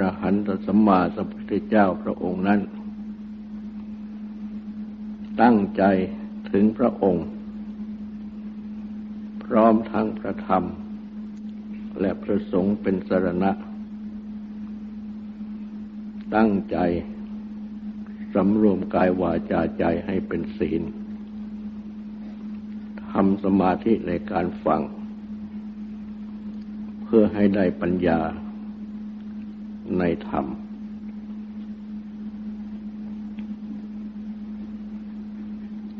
รหันตสัมมาสัมพุทธเจ้าพระองค์นั้น ตั้งใจถึงพระองค์ พร้อมทั้งพระธรรม และพระสงฆ์เป็นสรณะ ตั้งใจสำรวมกายวาจาใจให้เป็นศีลทำสมาธิในการฟัง เพื่อให้ได้ปัญญา ในธรรม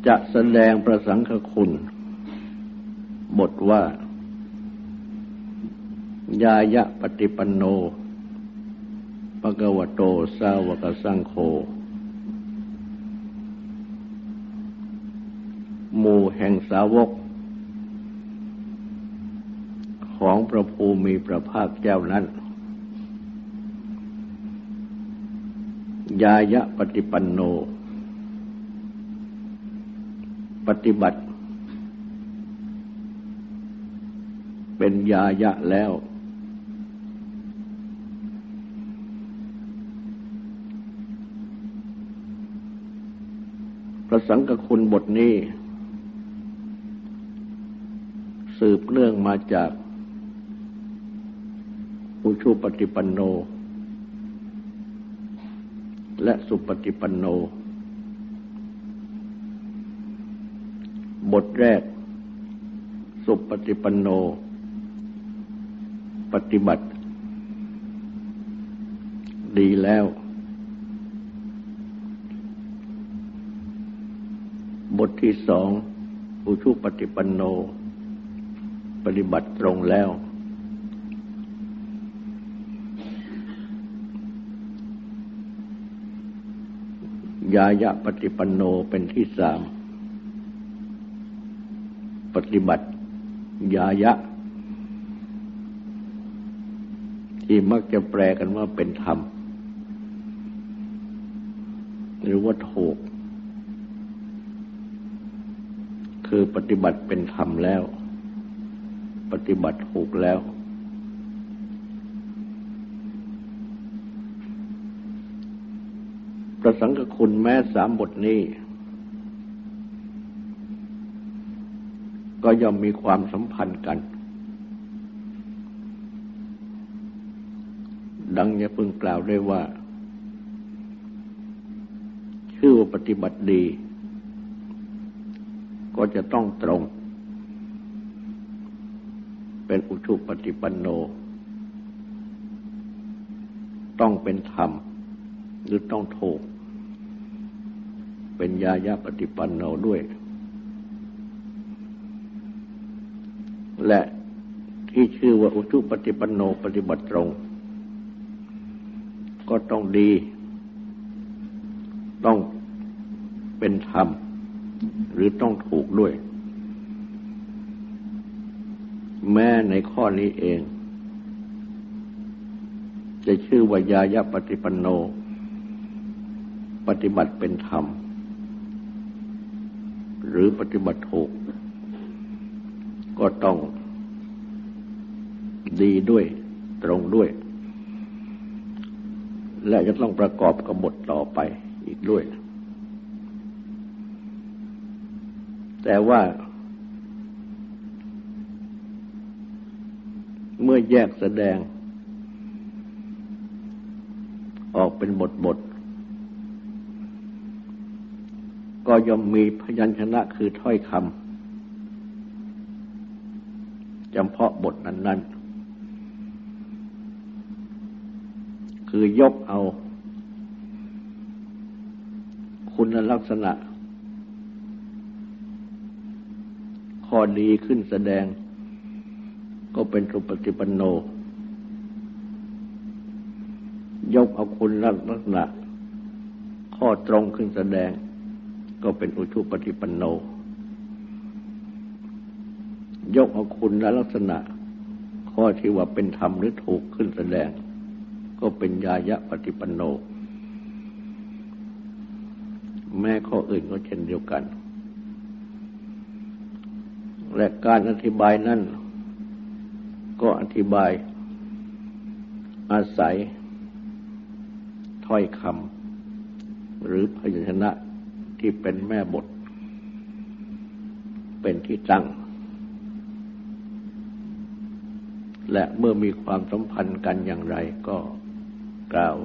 จะแสดงประสังคคุณ บทว่า ยายะปฏิปันโนปะกวโตสาวกสังโฆหมู่แห่งสาวก ของพระภูมิพระภาคเจ้านั้น ยายะปฏิปันโน ปฏิบัติ เป็นยายะแล้ว พระสังฆคุณบทนี้ สืบเนื่องมาจากอุชุปฏิปันโน และสุปฏิปันโน บทแรก สุปฏิปันโน ปฏิบัติ ดีแล้ว บทที่สองอุชุปฏิปันโน ปฏิบัติตรงแล้ว ยายะปฏิปันโนเป็นที่สาม ปฏิบัติ ยายะ ที่มักจะแปลกันว่าเป็นธรรม หรือว่าถูกคือปฏิบัติเป็นธรรมแล้ว ปฏิบัติถูกแล้ว ระสังฆคุณแม้สามบทนี้ ก็ย่อมมีความสัมพันธ์กัน ดังจะพึงกล่าวได้ว่า ชื่อว่าปฏิบัติดี ก็จะต้องตรง เป็นอุชุปฏิปันโน ต้องเป็นธรรมหรือต้องถูก เป็นยายาปฏิปันโนด้วย และที่ชื่อว่าอุชุปฏิปันโนปฏิบัติตรง ก็ต้องดี ต้องเป็นธรรม หรือต้องถูกด้วย แม้ในข้อนี้เอง จะชื่อว่ายายาปฏิปันโน ปฏิบัติเป็นธรรม รือปฏิบัติถูก ก็ต้องดีด้วยตรงด้วย และจะต้องประกอบกับบทต่อไปอีกด้วย แต่ว่าเมื่อแยกแสดง ออกเป็นบทบท ก็ย่อมมีพยัญชนะคือถ้อยคำจำเพาะบทนั้นๆ คือยกเอา คุณลักษณะ ข้อดีขึ้นแสดง ก็เป็นสุปฏิปันโน ยกเอาคุณลักษณะ ข้อตรงขึ้นแสดง ก็เป็นอุชุปฏิปันโน ยกเอาคุณและลักษณะ ข้อที่ว่าเป็นธรรมหรือถูกขึ้นแสดง ก็เป็นยายะปฏิปันโน แม้ข้ออื่นก็เช่นเดียวกัน และการอธิบายนั้นก็อธิบาย อาศัย ถ้อยคำหรือพยัญชนะ ที่เป็นแม่บท เป็นที่ตั้ง และเมื่อมีความสัมพันธ์กันอย่างไรก็กล่าว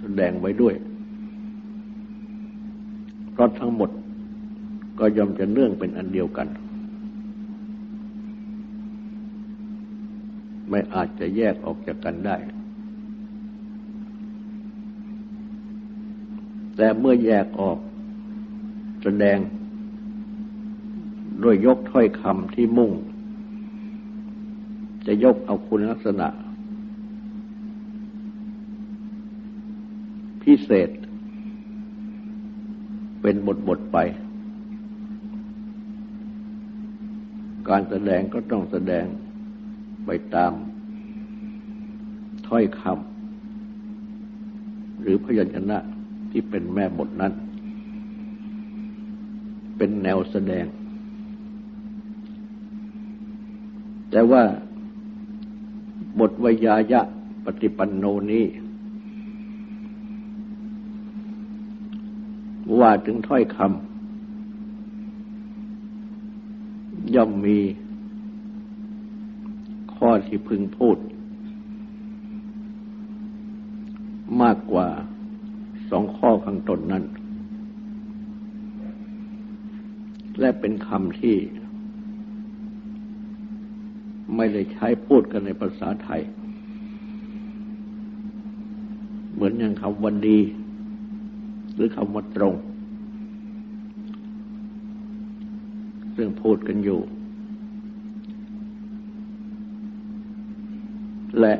แสดงไว้ด้วย เพราะทั้งหมดก็ย่อมจะเนื่องเป็นอันเดียวกัน ไม่อาจจะแยกออกจากกันได้แต่เมื่อแยกออก แสดง ด้วยยกถ้อยคำที่มุ่ง จะยกเอาคุณลักษณะ พิเศษ เป็นบทบทไป การแสดงก็ต้องแสดงไปตาม ถ้อยคำหรือพยัญชนะที่เป็นแม่บทนั้น เป็นแนวแสดง แต่ว่าบทวิยายะปฏิปันโนนี้ ว่าถึงถ้อยคำย่อมมีข้อที่พึงพูด มากกว่าสองข้อข้างต้นนั้น และเป็นคำที่ ไม่ได้ใช้พูดกันในภาษาไทย เหมือนอย่างคำวันดี หรือคำว่าตรง ซึ่งพูดกันอยู่ และ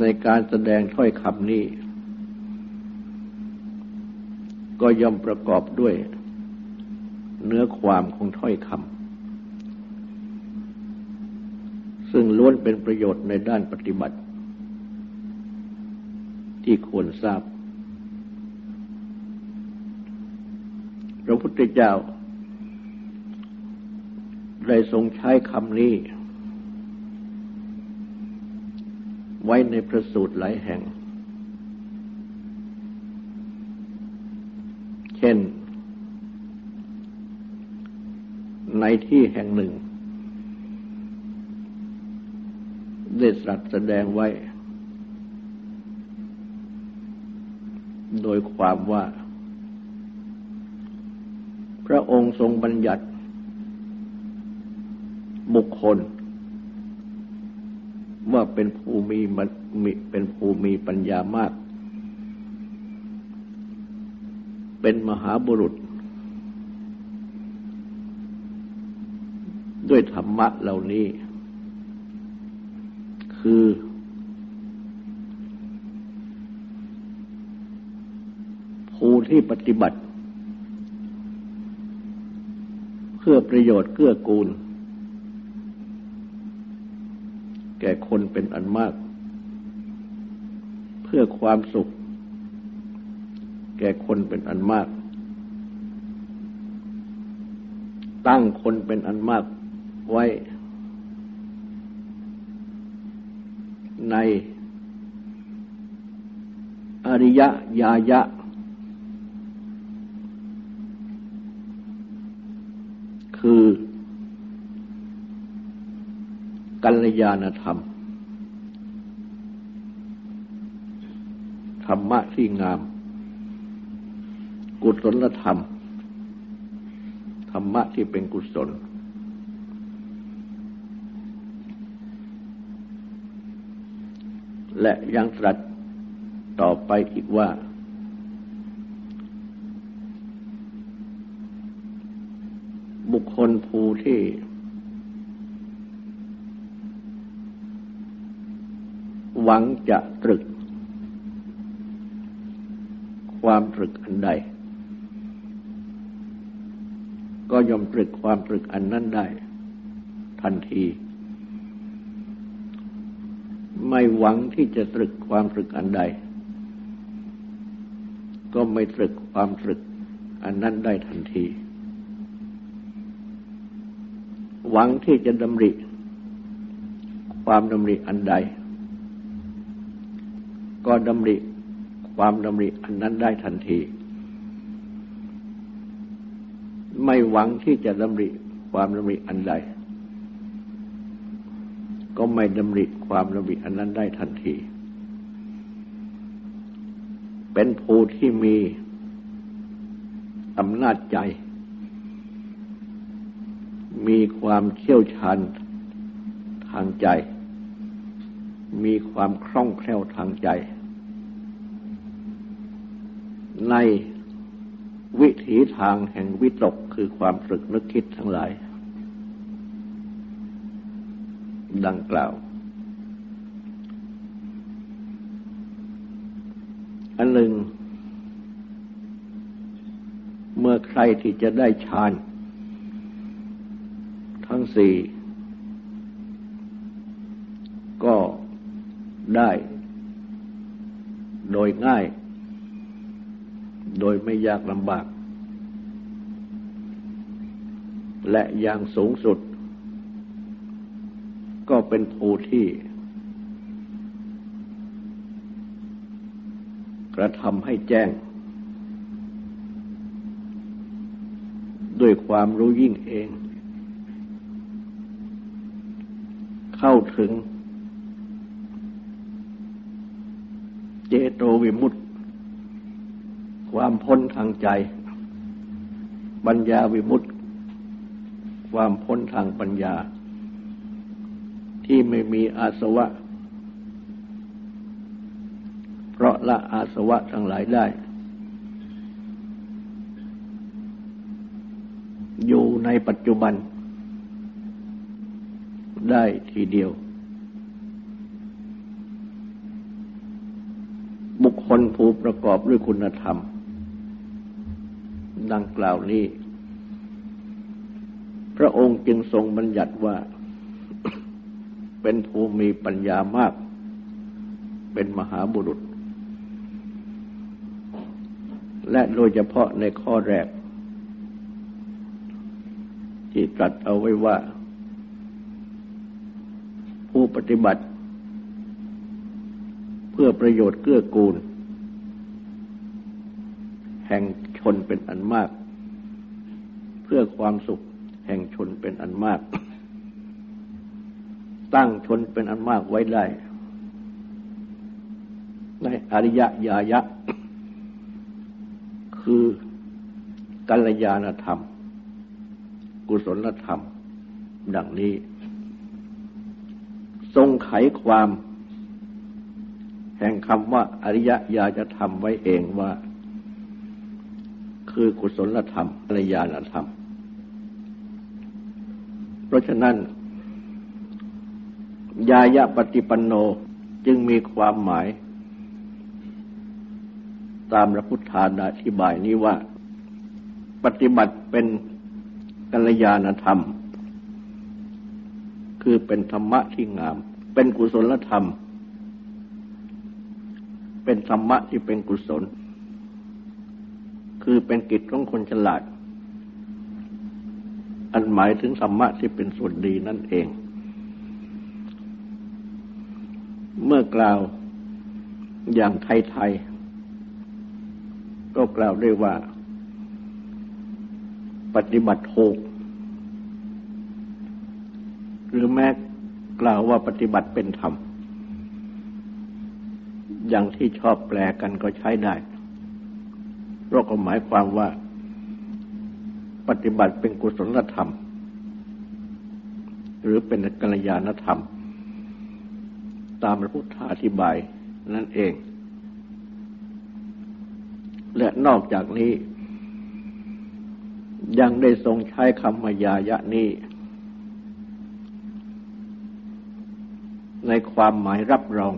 ในการแสดงถ้อยคำนี้ ก็ย่อมประกอบด้วย เนื้อความของถ้อยคำซึ่งล้วนเป็นประโยชน์ในด้านปฏิบัติ ที่ควรทราบ พระพุทธเจ้า ได้ทรงใช้คำนี้ ไว้ในพระสูตรหลายแห่ง เช่น ในที่แห่งหนึ่ง ได้ตรัสแสดงไว้ โดยความว่า พระองค์ทรงบัญญัติ บุคคล ว่าเป็นภูมิเป็นภูมิปัญญามาก เป็นมหาบุรุษ ด้วยธรรมะเหล่านี้ คือ ผู้ที่ปฏิบัติ เพื่อประโยชน์เกื้อกูล แก่คนเป็นอันมาก เพื่อความสุข แก่คนเป็นอันมาก ตั้งคนเป็นอันมาก ไว้ ในอริยญายะ คือกัลยาณธรรม ธรรมะที่งาม กุศลธรรม ธรรมะที่เป็นกุศล และยังตรัสต่อไปอีกว่า บุคคลผู้ที่ หวังจะตรึก ความตรึกอันใด ก็ยอมตรึกความตรึกอันนั้นได้ ทันที ไม่หวังที่จะตรึกความตรึกอันใด ก็ไม่ตรึกความตรึกอันนั้นได้ทันที หวังที่จะดำริ ความดำริอันใด ก็ดำริความดำริอันนั้นได้ทันที ไม่หวังที่จะดำริความดำริอันใด ก็ไม่ดำริความดำริอันนั้นได้ทันที เป็นผู้ที่มีอำนาจใจ มีความเชี่ยวชาญทางใจ มีความคล่องแคล่วทางใจ ในวิถีทางแห่งวิตกคือความฝึกนึกคิดทั้งหลาย ดังกล่าว อันหนึ่ง เมื่อใครที่จะได้ฌานทั้งสี่ ก็ได้โดยง่าย โดยไม่ยากลำบาก และอย่างสูงสุด ก็เป็นภูที่ กระทำให้แจ้ง ด้วยความรู้ยิ่งเอง เข้าถึง เจโตวิมุตติ ความพ้นทางใจ ปัญญาวิมุตติ ความพ้นทางปัญญา ที่ไม่มีอาสวะ เพราะละอาสวะทั้งหลายได้ อยู่ในปัจจุบัน ได้ทีเดียว บุคคลผู้ประกอบด้วยคุณธรรม ดังกล่าวนี้ พระองค์จึงทรงบัญญัติว่า เป็นผู้มีปัญญามาก เป็นมหาบุรุษ และโดยเฉพาะในข้อแรก ที่ตรัสเอาไว้ว่า ผู้ปฏิบัติ เพื่อประโยชน์เกื้อกูล แห่งชนเป็นอันมาก เพื่อความสุขแห่งชนเป็นอันมาก ตั้งชนเป็นอันมากไว้ได้ ในอริยญาญะคือกัลยาณธรรม กุศลธรรม ดังนี้ ทรงไขความ แห่งคำว่าอริยญาจะทำไว้เองว่า คือกุศลธรรมอริยานธรรม เพราะฉะนั้น ยายะปฏิปันโนจึงมีความหมาย ตามพระพุทธานาธิบายนี้ว่า ปฏิบัติเป็นกัลยาณธรรม คือเป็นธรรมะที่งาม เป็นกุศลธรรม เป็นธรรมะที่เป็นกุศล คือเป็นกิจของคนฉลาด อันหมายถึงธรรมะที่เป็นส่วนดีนั่นเอง เมื่อกล่าวอย่างไทยๆก็กล่าวได้ว่า ปฏิบัติถูกหรือแม้กล่าวว่าปฏิบัติเป็นธรรม อย่างที่ชอบแปลกันก็ใช้ได้เพราะก็หมายความว่า ปฏิบัติเป็นกุศลธรรม หรือเป็นกัลยาณธรรม ตามพระพุทธอธิบายนั่นเอง และนอกจากนี้ ยังได้ทรงใช้คำมายายะนี้ ในความหมายรับรอง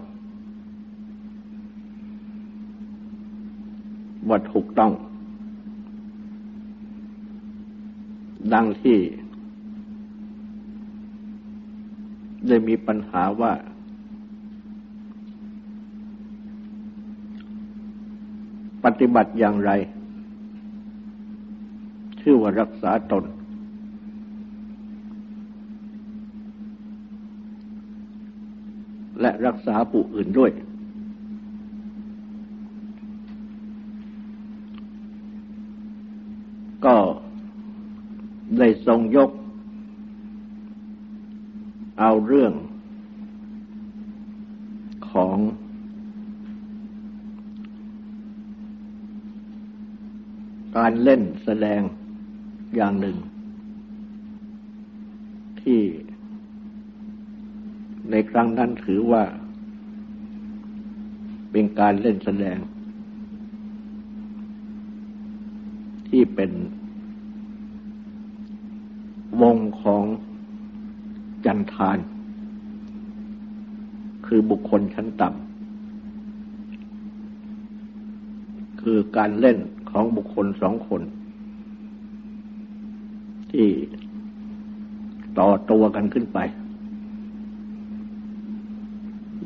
ว่าถูกต้อง ดังที่ ได้มีปัญหาว่า ปฏิบัติอย่างไร ชื่อว่ารักษาตน และรักษาผู้อื่นด้วย ก็ได้ทรงยก เอาเรื่อง การเล่นแสดงอย่างหนึ่ง ที่ในครั้งนั้นถือว่า เป็นการเล่นแสดง ที่เป็นวงของจันทานคือบุคคลชั้นต่ำคือการเล่น ของบุคคลสองคน ที่ต่อตัวกันขึ้นไป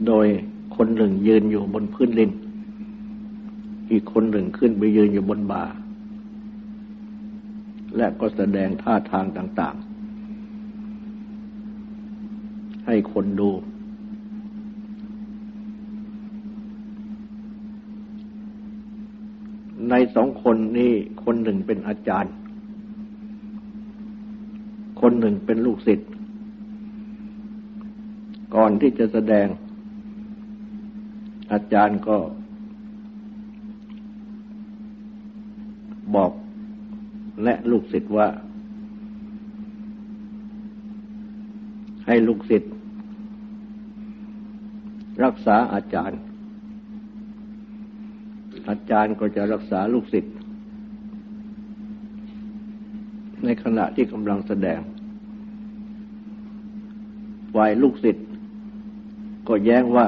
โดยคนหนึ่งยืนอยู่บนพื้นลิน อีกคนหนึ่งขึ้นไปยืนอยู่บนบ่า และก็แสดงท่าทางต่าง ๆ ให้คนดู ในสองคนนี้คนหนึ่งเป็นอาจารย์ คนหนึ่งเป็นลูกศิษย์ ก่อนที่จะแสดง อาจารย์ก็ บอกและลูกศิษย์ว่า ให้ลูกศิษย์รักษาอาจารย์ อาจารย์ก็จะรักษาลูกศิษย์ในขณะที่กำลังแสดง ฝ่ายลูกศิษย์ก็แย้งว่า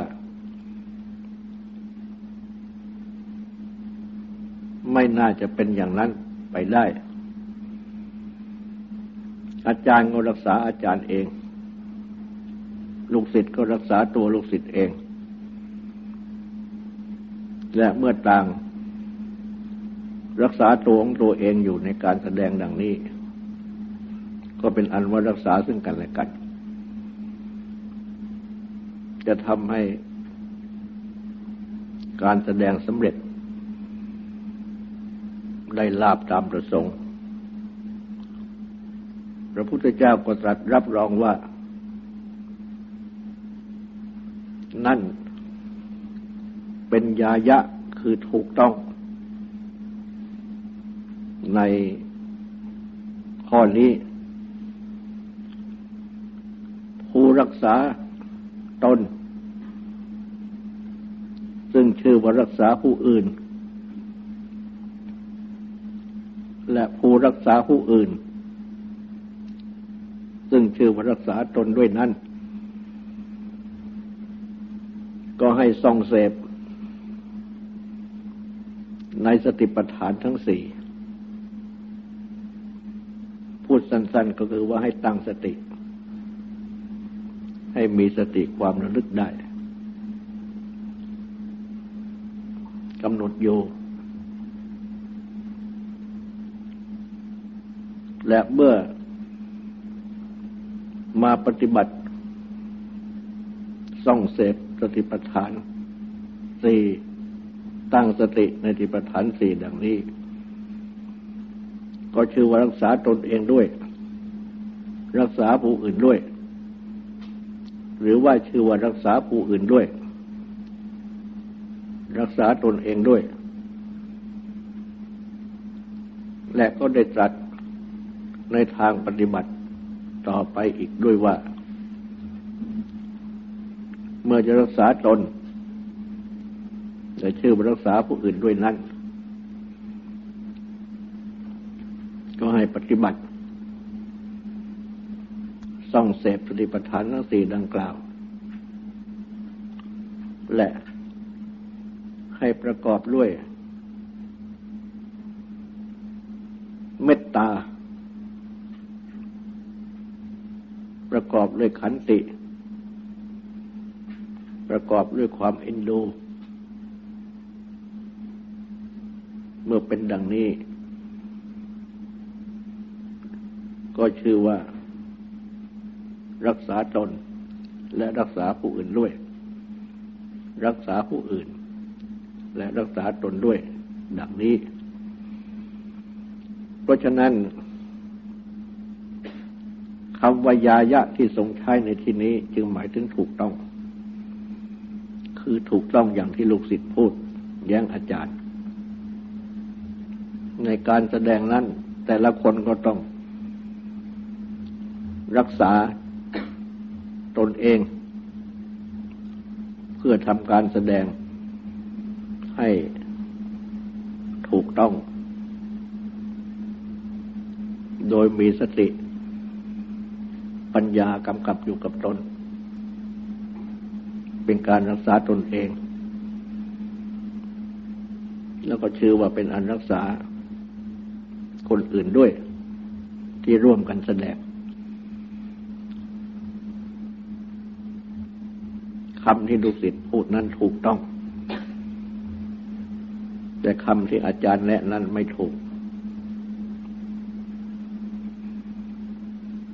ไม่น่าจะเป็นอย่างนั้นไปได้ อาจารย์ก็รักษาอาจารย์เอง ลูกศิษย์ก็รักษาตัวลูกศิษย์เอง และเมื่อต่างรักษาตัวของตัวเองอยู่ในการแสดงดังนี้ ก็เป็นอันว่ารักษาซึ่งกันและกัน จะทำให้การแสดงสำเร็จ ได้ลาบตามประสงค์ พระพุทธเจ้าก็ตรัสรับรองว่า นั่น เป็นยายะคือถูกต้อง ในข้อนี้ ผู้รักษาตน ซึ่งชื่อว่ารักษาผู้อื่น และผู้รักษาผู้อื่น ซึ่งชื่อว่ารักษาตนด้วยนั้น ก็ให้ส่องเสพ ในสติปัฏฐานทั้งสี่ พูดสั้นๆก็คือว่าให้ตั้งสติ ให้มีสติความระลึกได้กำหนดอยู่และเมื่อมาปฏิบัติส่องเสพสติปัฏฐานสี่ ตั้งสติในสติปัฏฐานสี่ดังนี้ ก็ชื่อว่ารักษาตนเองด้วย รักษาผู้อื่นด้วย หรือว่าชื่อว่ารักษาผู้อื่นด้วย รักษาตนเองด้วย และก็ได้ตรัสในทางปฏิบัติต่อไปอีกด้วยว่า เมื่อจะรักษาตน จะชื่อรักษาผู้อื่นด้วยนั้น ก็ให้ปฏิบัติส่องเสพสติปัฏฐานทั้งสี่ดังกล่าว และให้ประกอบด้วย เมตตา ประกอบด้วยขันติ ประกอบด้วยความเอ็นดู เป็นดังนี้ ก็ชื่อว่า รักษาตนและรักษาผู้อื่นด้วย รักษาผู้อื่น และรักษาตนด้วย ดังนี้ เพราะฉะนั้นคำวายายะที่ทรงใช้ในที่นี้จึงหมายถึงถูกต้อง คือถูกต้องอย่างที่ลูกศิษย์พูด แย้งอาจารย์ ในการแสดงนั้น แต่ละคนก็ต้อง รักษาตนเอง เพื่อทำการแสดงให้ถูกต้อง โดยมีสติ ปัญญากำกับอยู่กับตน เป็นการรักษาตนเอง แล้วก็ชื่อว่าเป็นอันรักษา คนอื่นด้วย ที่ร่วมกันแสดงคำที่ดุสิตพูดนั้นถูกต้อง แต่คำที่อาจารย์แนะนั้นไม่ถูก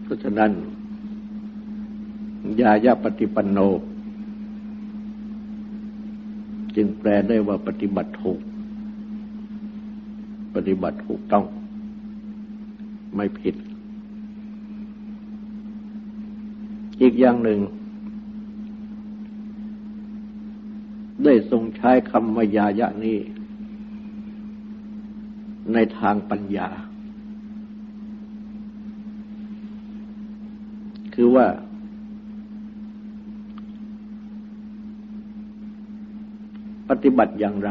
เพราะฉะนั้นยายาปฏิปันโน จึงแปลได้ว่าปฏิบัติถูก ปฏิบัติถูกต้อง ไม่ผิด อีกอย่างหนึ่ง ได้ทรงใช้คำวิยายะนี้ ในทางปัญญา คือว่าปฏิบัติอย่างไร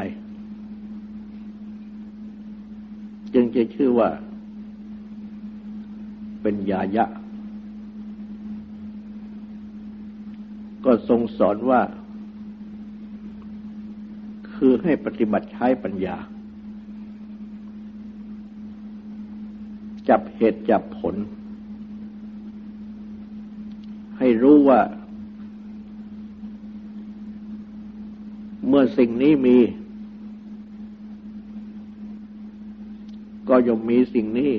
จึงจะชื่อว่า เป็นยายะ ก็ทรงสอนว่า คือให้ปฏิบัติใช้ปัญญา จับเหตุจับผล ให้รู้ว่า เมื่อสิ่งนี้มีก็ย่อมมีสิ่งนี้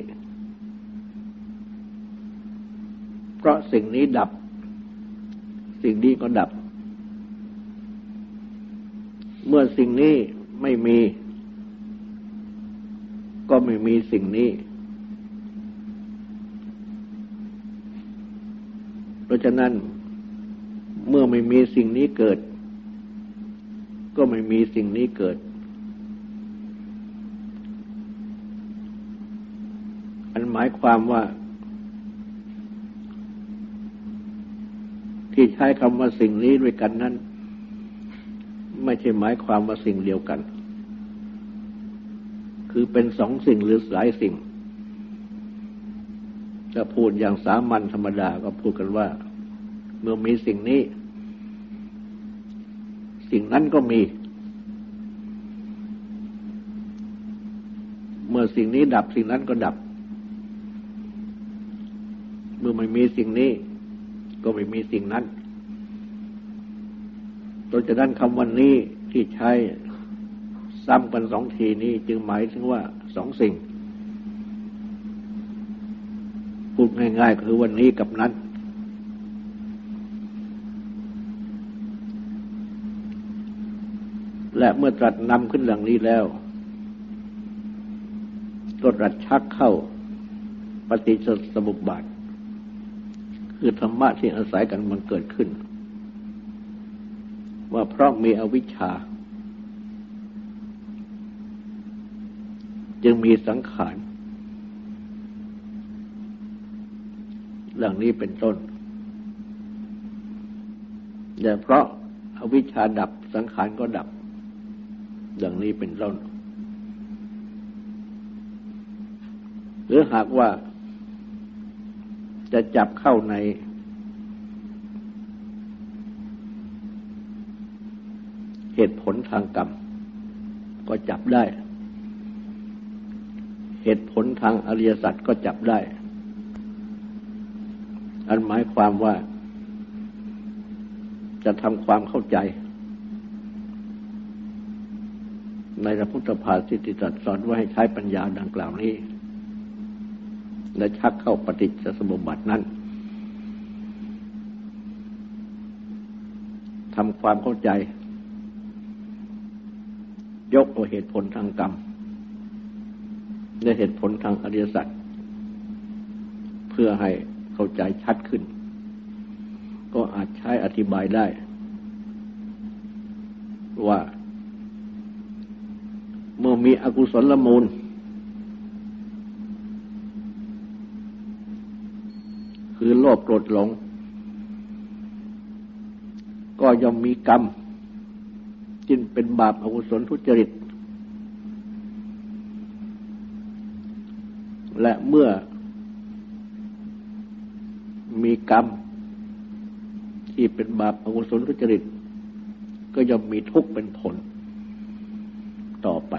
เพราะสิ่งนี้ดับ สิ่งนี้ก็ดับ เมื่อสิ่งนี้ไม่มี ก็ไม่มีสิ่งนี้ เพราะฉะนั้น เมื่อไม่มีสิ่งนี้เกิด ก็ไม่มีสิ่งนี้เกิด อันหมายความว่า ที่ใช้คำว่าสิ่งนี้ด้วยกันนั้น ไม่ใช่หมายความว่าสิ่งเดียวกัน คือเป็นสองสิ่งหรือหลายสิ่งจะพูดอย่างสามัญธรรมดาก็พูดกันว่า เมื่อมีสิ่งนี้ สิ่งนั้นก็มี เมื่อสิ่งนี้ดับสิ่งนั้นก็ดับ เมื่อไม่มีสิ่งนี้ ก็ไม่มีสิ่งนั้นโดยนั้นคำวันนี้ที่ใช้ซ้ำกันสองทีนี้จึงหมายถึงว่าสองสิ่ง พูดง่ายๆคือวันนี้กับนั้น และเมื่อตรัสนำขึ้นหลังนี้แล้วก็ตรัสชักเข้าปฏิจจสมุปบาท คือธรรมะที่อาศัยกันมันเกิดขึ้น ว่าเพราะมีอวิชชา จึงมีสังขารหลังนี้เป็นต้นแต่เพราะอาวิชชาดับสังขารก็ดับดังนี้เป็นต้นหรือหากว่า จะจับเข้าใน เหตุผลทางกรรม ก็จับได้ เหตุผลทางอริยสัจก็จับได้ อันหมายความว่าจะทำความเข้าใจ ในพระพุทธภาสิติตรัสสอนว่าให้ใช้ปัญญาดังกล่าวนี้ และชักเข้าปฏิจจสมุปบาทนั้นทำความเข้าใจ ยกตัวเหตุผลทางกรรมและเหตุผลทางอริยสัจเพื่อให้เข้าใจชัดขึ้น ก็อาจใช้อธิบายได้ ว่า เมื่อมีอกุศลละมูล คือโลภโกรธหลง ก็ย่อมมีกรรมจินเป็นบาปอกุศลทุจริต และเมื่อมีกรรม ที่เป็นบาปอกุศลทุจริต ก็ย่อมมีทุกข์เป็นผล ต่อไป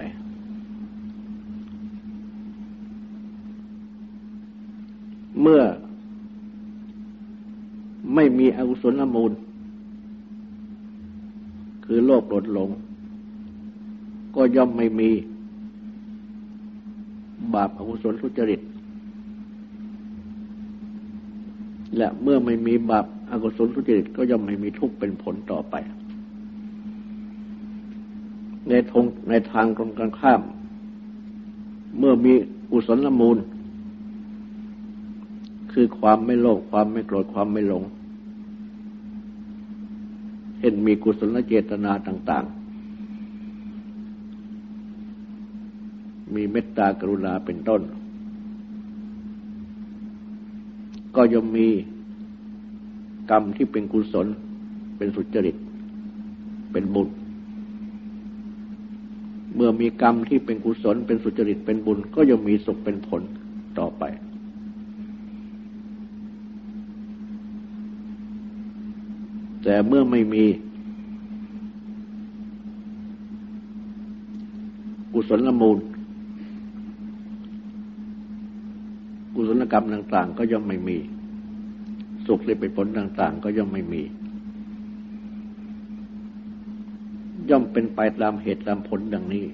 เมื่อไม่มี อกุศลมูล คือโลภโกรธหลง ก็ย่อมไม่มี บาปอกุศลทุจริต และเมื่อไม่มีบาปอกุศลทุจริต ก็ย่อมไม่มีทุกข์เป็นผลต่อไป ในทงในทางตรงกันข้าม เมื่อมีกุศลละมูลคือความไม่โลภความไม่โกรธความไม่หลง เห็นมีกุศลเจตนาต่าง ๆ มีเมตตากรุณาเป็นต้น ก็ย่อมมีกรรมที่เป็นกุศล เป็นสุจริต เป็นบุญ เมื่อมีกรรมที่เป็นกุศล เป็นสุจริต เป็นบุญ ก็ย่อมมีสุขเป็นผลต่อไป แต่เมื่อไม่มีกุศลละมูล กุศลกรรมต่าง ๆ ก็ย่อมไม่มี สุขที่เป็นผลต่าง ๆ ก็ย่อมไม่มี ย่อมเป็นไปตามเหตุตามผลดังนี้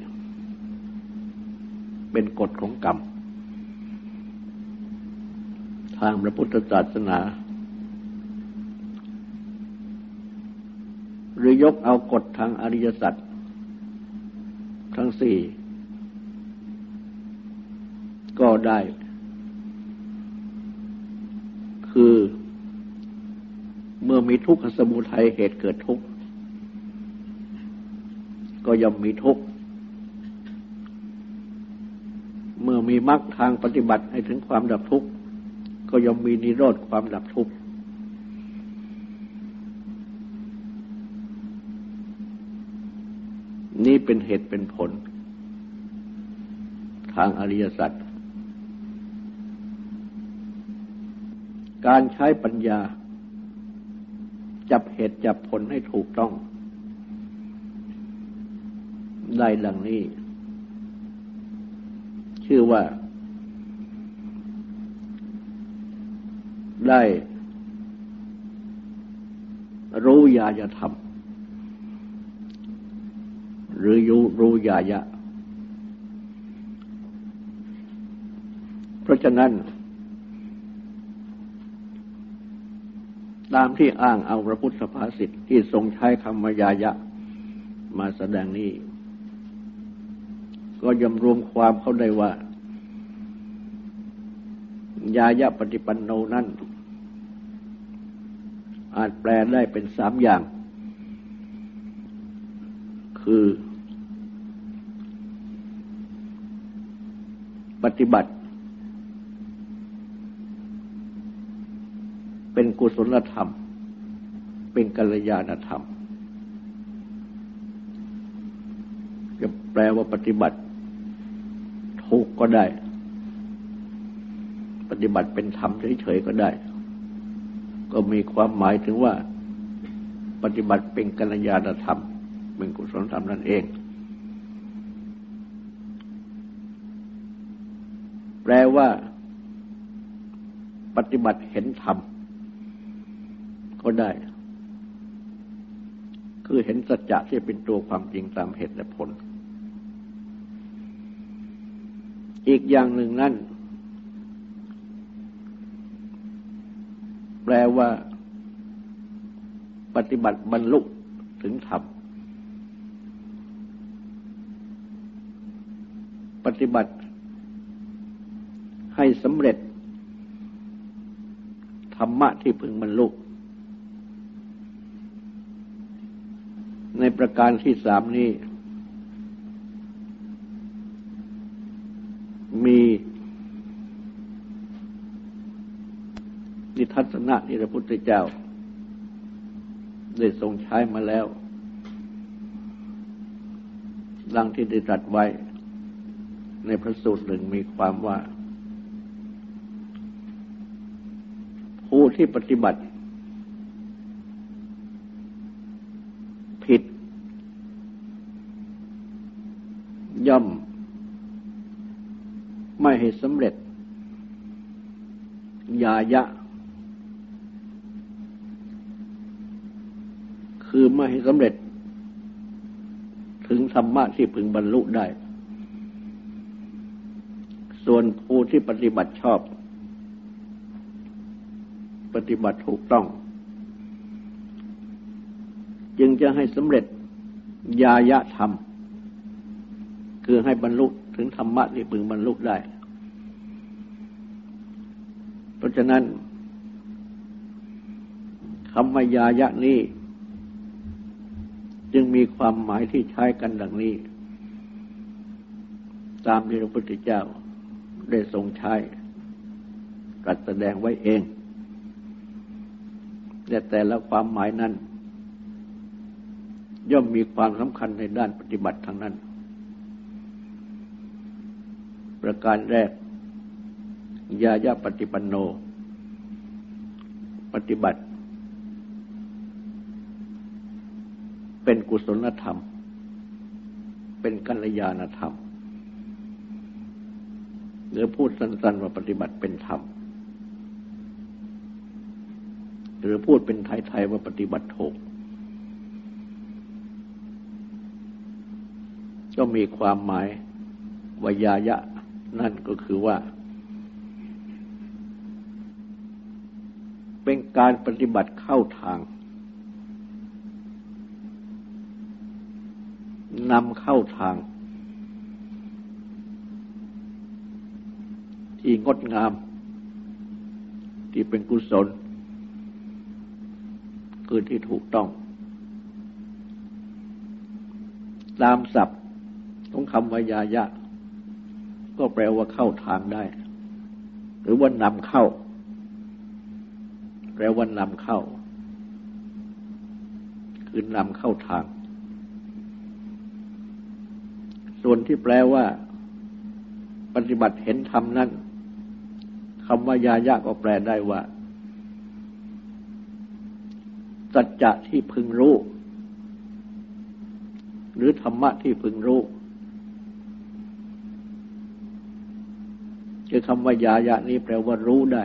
เป็นกฎของกรรม ทางพระพุทธศาสนา หรือ ยกเอากฎทางอริยสัจทั้งสี่ก็ได้ คือเมื่อมีทุกขสมุทัยเหตุเกิดทุกข์ก็ย่อมมีทุกข์เมื่อมีมรรคทางปฏิบัติให้ถึงความดับทุกข์ก็ย่อมมีนิโรธความดับทุกข์นี่ เป็นเหตุเป็นผล ทางอริยสัจการใช้ปัญญา จับเหตุจับผลให้ถูกต้อง ได้ดังนี้ ชื่อว่า ได้รู้ยายธรรม ยุรู้ยายะ เพราะฉะนั้น ตามที่อ้างเอาพระพุทธภาษิตที่ทรงใช้คำมายายะ มาแสดงนี้ ก็ยำรวมความเข้าได้ว่า ยายะปฏิปันโนนั้นอาจแปลได้เป็นสามอย่าง คือ ปฏิบัติ เป็นกุศลธรรม เป็นกัลยาณธรรมจะแปลว่าปฏิบัติถูกก็ได้ ปฏิบัติเป็นธรรมเฉยๆก็ได้ ก็มีความหมายถึงว่า ปฏิบัติเป็นกัลยาณธรรม เป็นกุศลธรรมนั่นเอง แปลว่า ปฏิบัติเห็นธรรมก็ได้ คือเห็นสัจจะที่เป็นตัวความจริงตามเหตุและผล อีกอย่างหนึ่งนั่น แปลว่า ปฏิบัติบรรลุถึงธรรม ปฏิบัติ ให้สำเร็จ ธรรมะที่พึงบรรลุในประการที่สามนี้ มีนิทัศนะที่พระพุทธเจ้า ได้ทรงใช้มาแล้ว ดังที่ได้ตรัสไว้ ในพระสูตรหนึ่งมีความว่าผู้ ที่ปฏิบัติ ผิด ย่อม ไม่ให้สำเร็จ ยายะ คือไม่ให้สำเร็จ ถึงธรรมะที่พึงบรรลุได้ ส่วนผู้ที่ปฏิบัติชอบ ฏิบัติถูกต้อง จึงจะให้สำเร็จญายะธรรม คือให้บรรลุถึงธรรมะที่พึงบรรลุได้ เพราะฉะนั้นคำว่ายายะนี้ จึงมีความหมายที่ใช้กันดังนี้ ตามที่พระพุทธเจ้าได้ทรงใช้ตรัสแสดงไว้เอง แต่แต่ละความหมายนั้น ย่อมมีความสำคัญในด้านปฏิบัติทั้งนั้น ประการแรก ยายาปฏิปันโน ปฏิบัติ เป็นกุศลธรรม เป็นกัลยาณธรรมหรือพูดสั้นๆว่าปฏิบัติเป็นธรรม หรือพูดเป็นไทยๆว่าปฏิบัติถูกก็มีความหมายวิยายะ นั่นก็คือว่า เป็นการปฏิบัติเข้าทางนำเข้าทาง ที่งดงาม ที่เป็นกุศล คือที่ถูกต้อง ตามศัพท์ของคำวิยายะ ก็แปลว่าเข้าทางได้ หรือว่านำเข้า แปลว่านำเข้า คือนำเข้าทาง ส่วนที่แปลว่า ปฏิบัติเห็นธรรมนั้นคำว่ายายะก็แปลได้ว่า สัจจะที่พึงรู้ หรือธรรมะที่พึงรู้คือคำว่ายายะนี้แปลว่ารู้ได้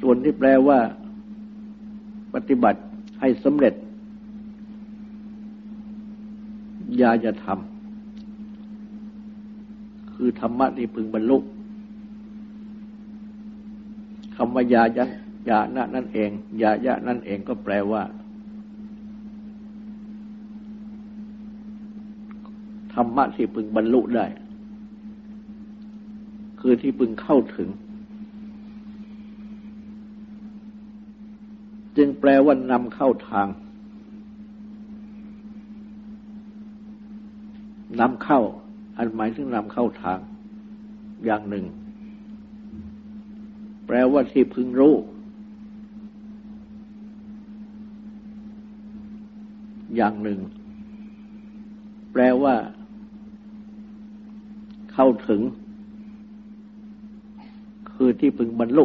ส่วนที่แปลว่า ปฏิบัติให้สำเร็จ ยาจะทำคือธรรมะที่พึงบรรลุ คำว่ายายะยานะนั่นเอง ยายะนั่นเองก็แปลว่าธรรมะที่พึงบรรลุได้ คือที่พึงเข้าถึง จึงแปลว่านำเข้าทางนำเข้า อันหมายถึงนำเข้าทางอย่างหนึ่ง ลว่าที่พึงรู้ อย่างหนึ่ง แปลว่า เข้าถึง คือที่พึงบรรลุ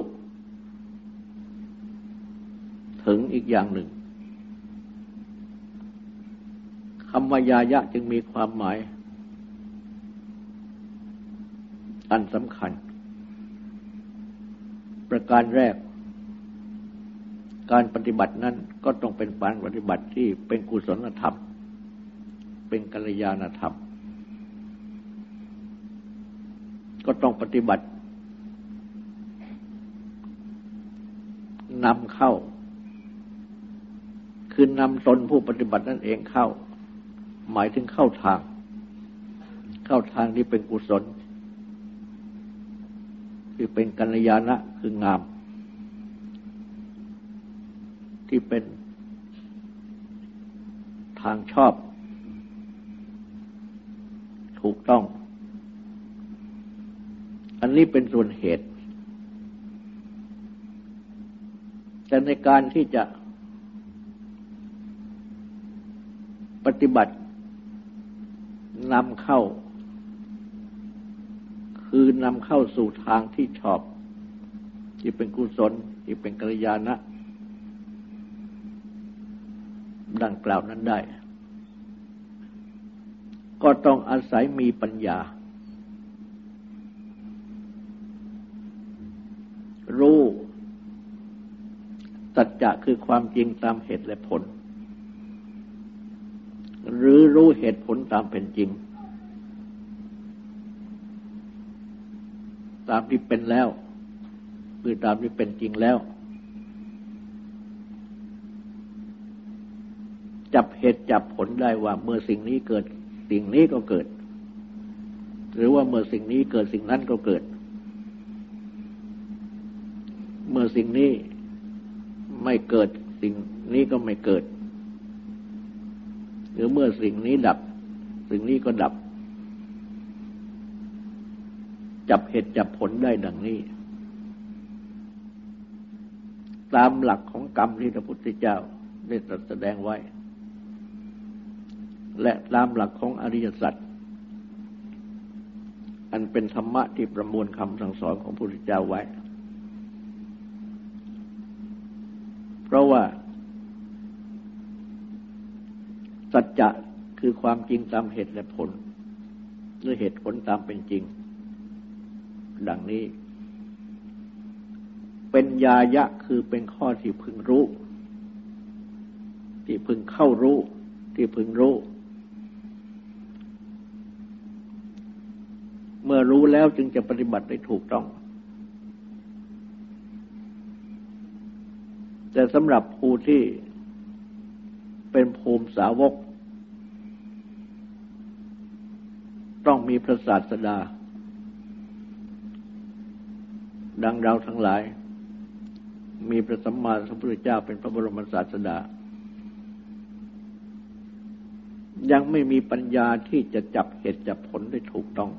ถึงอีกอย่างหนึ่งคำว่ายายะจึงมีความหมาย อันสำคัญ ประการแรก การปฏิบัตินั้นก็ต้องเป็นการปฏิบัติที่เป็นกุศลธรรม เป็นกัลยาณธรรม ก็ต้องปฏิบัตินำเข้า คือนำตนผู้ปฏิบัตินั่นเองเข้า หมายถึงเข้าทาง เข้าทางที่เป็นกุศล คือเป็นกัลยาณะคืองาม ที่เป็นทางชอบ ถูกต้อง อันนี้เป็นส่วนเหตุ แต่ในการที่จะปฏิบัตินำเข้า นำเข้าสู่ทางที่ชอบ ที่เป็นกุศลที่เป็นกัลยาณะดังกล่าวนั้นได้ ก็ต้องอาศัยมีปัญญา รู้สัจจะคือความจริงตามเหตุและผล หรือรู้เหตุผลตามเป็นจริง ตามที่เป็นแล้ว คือตามที่เป็นจริงแล้ว จับเหตุจับผลได้ว่า เมื่อสิ่งนี้เกิด สิ่งนี้ก็เกิด หรือว่าเมื่อสิ่งนี้เกิดสิ่งนั้นก็เกิด เมื่อสิ่งนี้ไม่เกิดสิ่งนี้ก็ไม่เกิด หรือเมื่อสิ่งนี้ดับ สิ่งนี้ก็ดับ จับเหตุจับผลได้ดังนี้ ตามหลักของกรรมที่พระพุทธเจ้าได้ตรัสแสดงไว้ และตามหลักของอริยสัจอันเป็นธรรมะที่ประมวลคำสั่งสอนของพระพุทธเจ้าไว้ เพราะว่า สัจจะคือความจริงตามเหตุและผลหรือเหตุผลตามเป็นจริง ดังนี้ เป็นยายะคือเป็นข้อที่พึงรู้ ที่พึงเข้ารู้ ที่พึงรู้ เมื่อรู้แล้วจึงจะปฏิบัติได้ถูกต้อง แต่สำหรับผู้ที่เป็นภูมิสาวก ต้องมีพระศาสดา ดังเราทั้งหลาย มีพระสัมมาสัมพุทธเจ้าเป็นพระบรมศาสดา ยังไม่มีปัญญาที่จะจับเหตุจับผลได้ถูกต้อง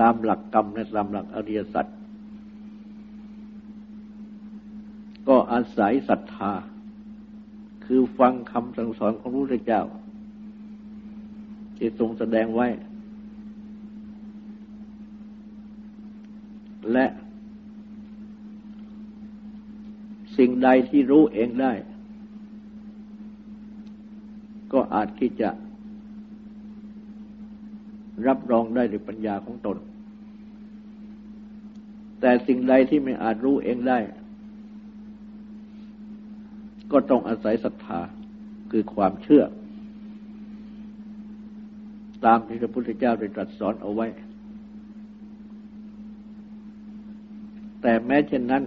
ตามหลักกรรมและตามหลักอริยสัจก็อาศัยศรัทธา คือฟังคำสั่งสอนของพระพุทธเจ้า ที่ทรงแสดงไว้ และ สิ่งใดที่รู้เองได้ ก็อาจที่จะ รับรองได้ด้วยปัญญาของตน แต่สิ่งใดที่ไม่อาจรู้เองได้ ก็ต้องอาศัยศรัทธาคือความเชื่อ ตามที่พระพุทธเจ้าได้ตรัสสอนเอาไว้ แต่แม้เช่นนั้น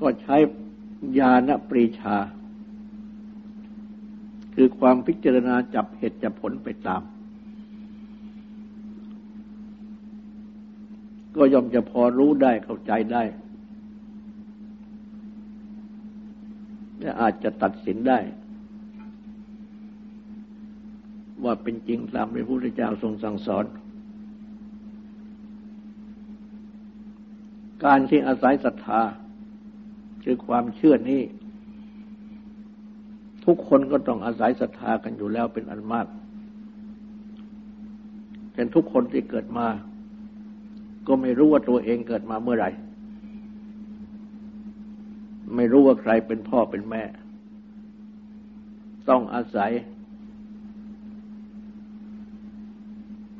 ก็ใช้ญาณปรีชา คือความพิจารณาจับเหตุจับผลไปตาม ก็ย่อมจะพอรู้ได้เข้าใจได้และอาจจะตัดสินได้ ว่าเป็นจริงตามพระพุทธเจ้าทรงสั่งสอน การที่อาศัยศรัทธาคือความเชื่อนี้ ทุกคนก็ต้องอาศัยศรัทธากันอยู่แล้วเป็นอันมากแต่ทุกคนที่เกิดมา ก็ไม่รู้ว่าตัวเองเกิดมาเมื่อไหร่ ไม่รู้ว่าใครเป็นพ่อเป็นแม่ ต้องอาศัย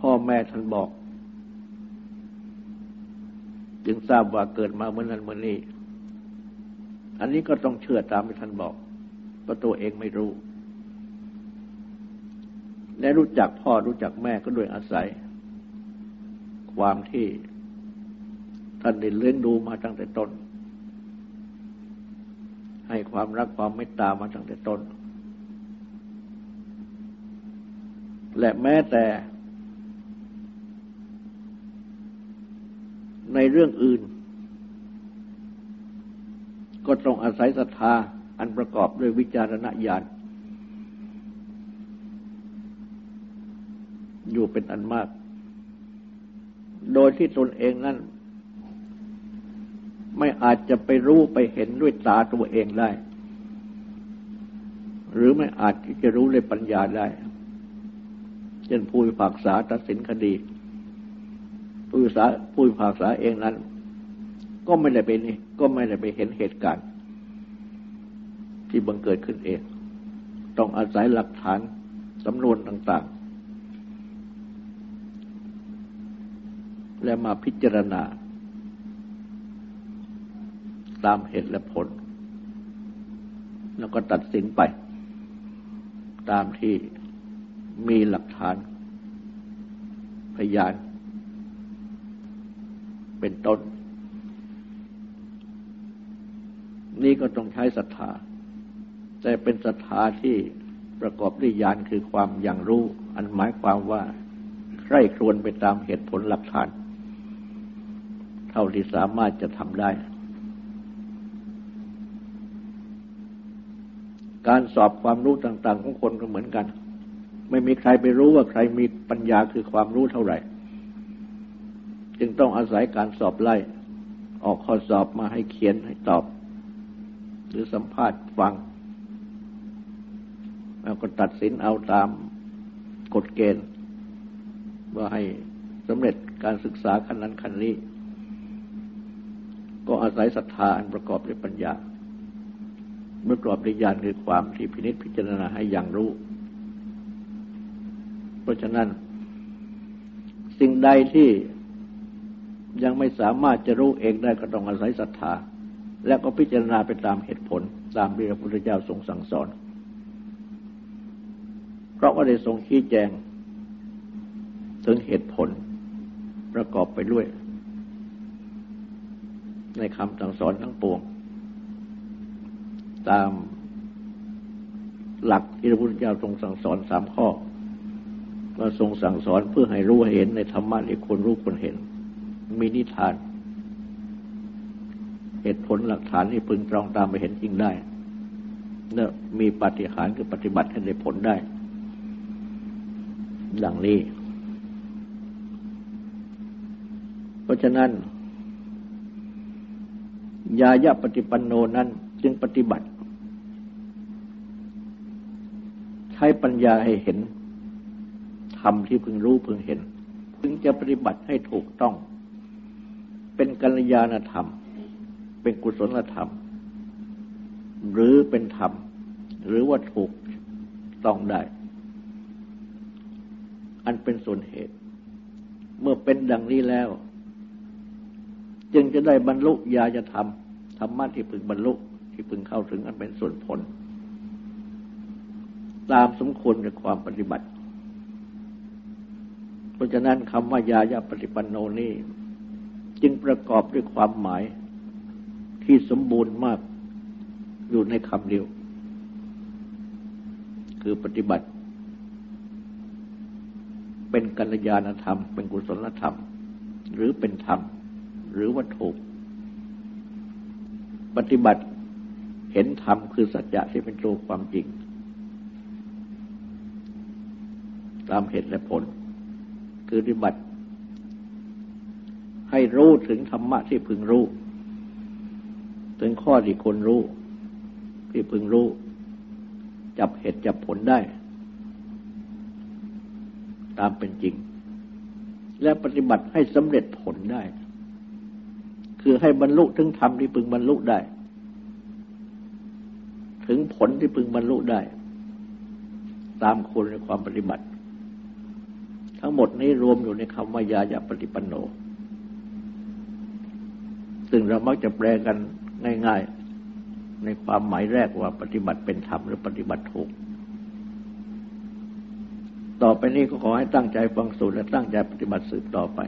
พ่อแม่ท่านบอก จึงทราบว่าเกิดมาเมื่อนั้นเมื่อนี้ อันนี้ก็ต้องเชื่อตามที่ท่านบอกเพราะตัวเองไม่รู้ และรู้จักพ่อรู้จักแม่ก็โดยอาศัย ความที่ท่านได้เลี้ยงดูมาตั้งแต่ต้น ให้ความรักความเมตตามาตั้งแต่ต้น และแม้แต่ ในเรื่องอื่น ก็ต้องอาศัยศรัทธาอันประกอบด้วยวิจารณญาณอยู่เป็นอันมาก โดยที่ตนเองนั้น ไม่อาจจะไปรู้ไปเห็นด้วยตาตัวเองได้ หรือไม่อาจที่จะรู้ด้วยปัญญาได้ เช่นผู้พิพากษาตัดสินคดี ผู้พิพาษาผู้พิพากษาเองนั้น ก็ไม่ได้ไปนี่ก็ไม่ได้ไปเห็นเหตุการณ์ ที่บังเกิดขึ้นเอง ต้องอาศัยหลักฐานสำนวนต่าง ๆ และมาพิจารณา ตามเหตุและผล แล้วก็ตัดสินไป ตามที่มีหลักฐานพยาน เป็นต้น นี่ก็ต้องใช้ศรัทธา แต่เป็นศรัทธาที่ประกอบด้วยญาณคือความอย่างรู้ อันหมายความว่าใคร่ครวญไปตามเหตุผลหลักฐาน เท่าที่สามารถจะทำได้ การสอบความรู้ต่าง ๆ ของคนก็เหมือนกัน ไม่มีใครไปรู้ว่าใครมีปัญญาคือความรู้เท่าไหร่ จึงต้องอาศัยการสอบไล่ ออกข้อสอบมาให้เขียนให้ตอบ หรือสัมภาษณ์ฟัง แล้วก็ตัดสินเอาตามกฎเกณฑ์ ว่าให้สำเร็จการศึกษาขั้นนั้นขั้นนี้ ก็อาศัยศรัทธาอันประกอบด้วยปัญญาเมื่อกรอบในญาณคือความที่พินิจพิจารณาให้อย่างรู้ เพราะฉะนั้น สิ่งใดที่ ยังไม่สามารถจะรู้เองได้ก็ต้องอาศัยศรัทธา และก็พิจารณาไปตามเหตุผล ตามที่พระพุทธเจ้าทรงสั่งสอน เพราะว่าได้ทรงชี้แจง ถึงเหตุผลประกอบไปด้วย ในคำสั่งสอนทั้งปวง ตามหลักที่พระพุทธเจ้าทรงสั่งสอนสามข้อว่าทรงสั่งสอนเพื่อให้รู้เห็นในธรรมะที่คนรู้คนเห็น มีนิทาน เหตุผลหลักฐานที่พึงตรองตามไปเห็นจริงได้เนี่ยมีปฏิหารคือปฏิบัติให้ได้ผลได้ ดังนี้ เพราะฉะนั้น ยายะปฏิปันโนนั้นจึงปฏิบัติ ใช้ปัญญาให้เห็นธรรมที่พึงรู้พึงเห็นพึงจะปฏิบัติให้ถูกต้อง เป็นกัลยาณธรรม เป็นกุศลธรรม หรือเป็นธรรม หรือว่าถูกต้องได้ อันเป็นส่วนเหตุ เมื่อเป็นดังนี้แล้ว จึงจะได้บรรลุญาจะทำธรรมะที่พึงบรรลุที่พึงเข้าถึงอันเป็นส่วนผล ตามสมควรกับความปฏิบัติ เพราะฉะนั้นคำว่ายายาปฏิปันโนนี้ จึงประกอบด้วยความหมายที่สมบูรณ์มากอยู่ในคำเดียว คือปฏิบัติ เป็นกัลยาณธรรม เป็นกุศลธรรม หรือเป็นธรรม หรือว่าถูกปฏิบัติเห็นธรรมคือสัจจะที่เป็นตัวความจริง ตามเหตุและผล คือปฏิบัติ ให้รู้ถึงธรรมะที่พึงรู้ ถึงข้อที่คนรู้ ที่พึงรู้ จับเหตุจับผลได้ ตามเป็นจริง และปฏิบัติให้สำเร็จผลได้ คือให้บรรลุถึงธรรมที่พึงบรรลุได้ ถึงผลที่พึงบรรลุได้ ตามคนในความปฏิบัติ ทั้งหมดนี้รวมอยู่ในคำว่ายายาปฏิปันโน ซึ่งเรามักจะแปลกันง่าย ๆ ในความหมายแรกว่าปฏิบัติเป็นธรรมหรือปฏิบัติถูก ต่อไปนี้ก็ขอให้ตั้งใจฟังสูตรและตั้งใจปฏิบัติสืบต่อไป